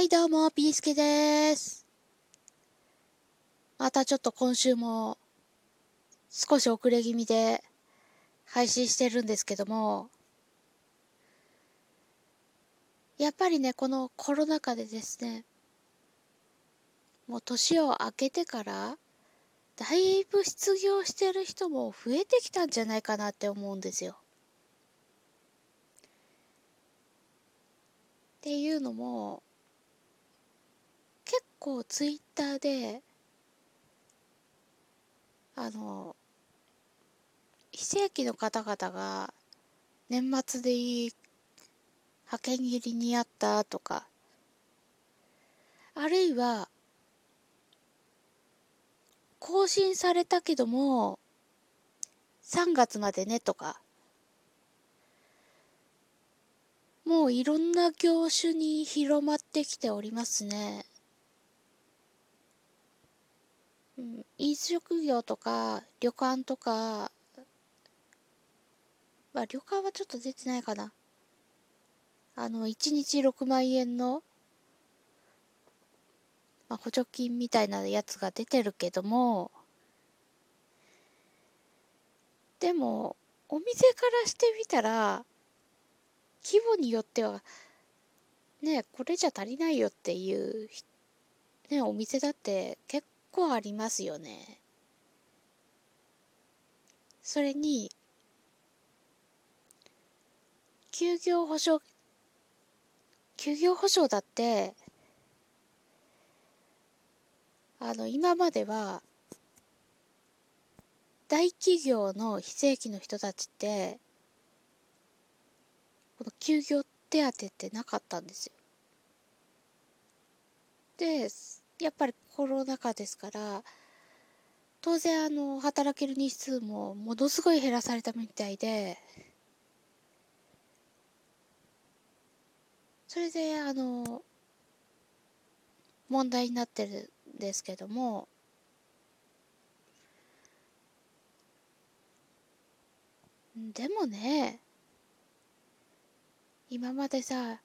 はい、どうも、ピースケです。またちょっと今週も少し遅れ気味で配信してるんですけども、やっぱりね、このコロナ禍でですね、もう年を明けてから、だいぶ失業してる人も増えてきたんじゃないかなって思うんですよ。っていうのも、結構ツイッターで、あの、非正規の方々が年末でいい派遣切りにあったとか、あるいは、更新されたけども、3月までねとか、もういろんな業種に広まってきておりますね。うん、飲食業とか旅館とか、まあ旅館はちょっと出てないかな。あの、1日6万円の、まあ、補助金みたいなやつが出てるけども、でも、お店からしてみたら、規模によっては、ね、これじゃ足りないよっていう、ね、お店だって結構ありますよね。それに、休業保障、休業保障だって、あの、今までは、大企業の非正規の人たちって、この休業手当ってなかったんですよ。で、やっぱりコロナ禍ですから、当然あの、働ける日数もものすごい減らされたみたいで、それであの、問題になってるんですけども、でもね、今までさ、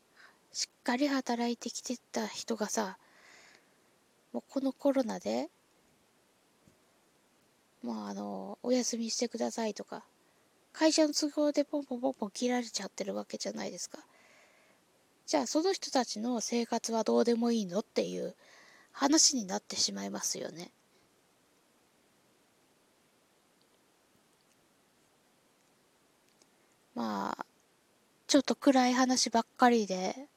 しっかり働いてきてた人がさ、もうこのコロナで、もうあの、お休みしてくださいとか、会社の都合でポンポンポンポン切られちゃってるわけじゃないですか。じゃあその人たちの生活はどうでもいいのっていう話になってしまいますよね。まあ、ちょっと暗い話ばっかりで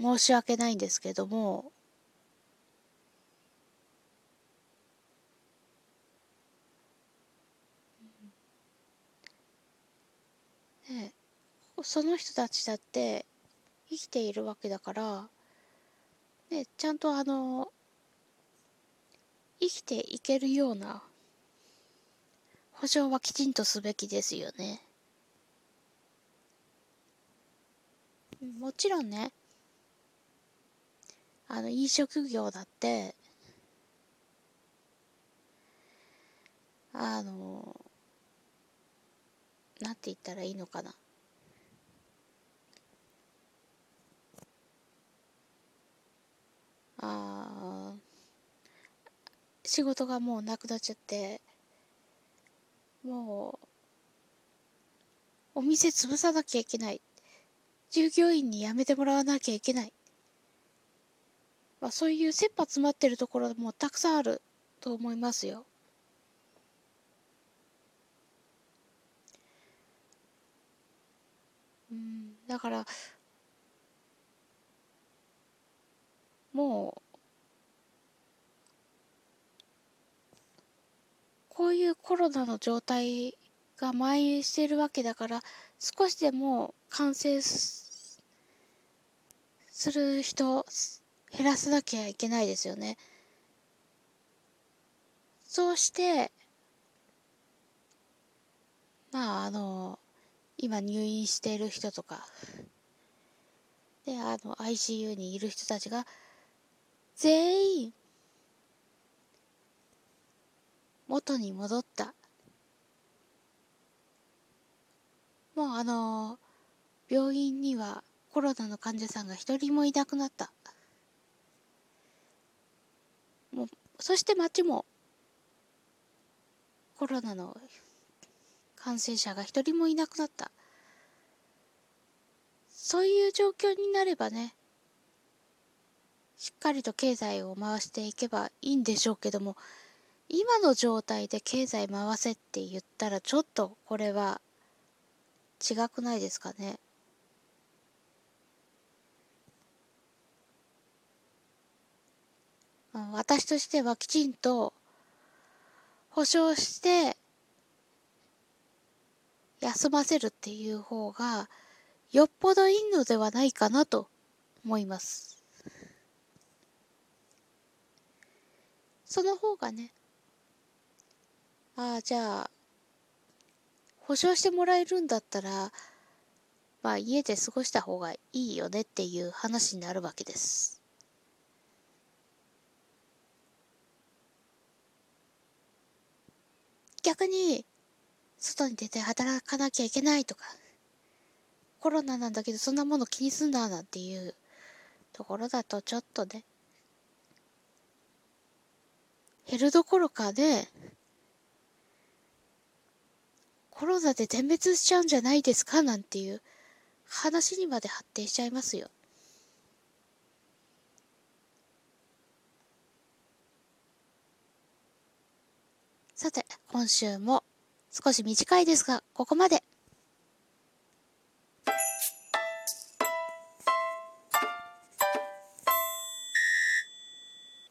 申し訳ないんですけども、ねその人たちだって生きているわけだから、ね、ちゃんとあの、生きていけるような保証はきちんとすべきですよね。もちろんね、あの、飲食業だって、あの、なんて言ったらいいのかな。あ仕事がもうなくなっちゃって、もう、お店潰さなきゃいけない。従業員に辞めてもらわなきゃいけない。まあ、そういう切羽詰まってるところもたくさんあると思いますよ。うん、だから、もう、こういうコロナの状態が蔓延しているわけだから、少しでも感染する人減らさなきゃいけないですよね。そうして、まああの、今入院している人とか、で、あの、ICU にいる人たちが、全員、元に戻った。もうあの、病院にはコロナの患者さんが一人もいなくなった。もうそして町もコロナの感染者が一人もいなくなった。そういう状況になればね、しっかりと経済を回していけばいいんでしょうけども、今の状態で経済回せって言ったらちょっとこれは違くないですかね？私としてはきちんと保証して休ませるっていう方がよっぽどいいのではないかなと思います。その方がね、ああ、じゃあ、保証してもらえるんだったら、まあ家で過ごした方がいいよねっていう話になるわけです。逆に、外に出て働かなきゃいけないとか、コロナなんだけどそんなもの気にすんななんていうところだとちょっとね、減るどころかね、コロナで全滅しちゃうんじゃないですかなんていう話にまで発展しちゃいますよ。さて、今週も少し短いですが、ここまで。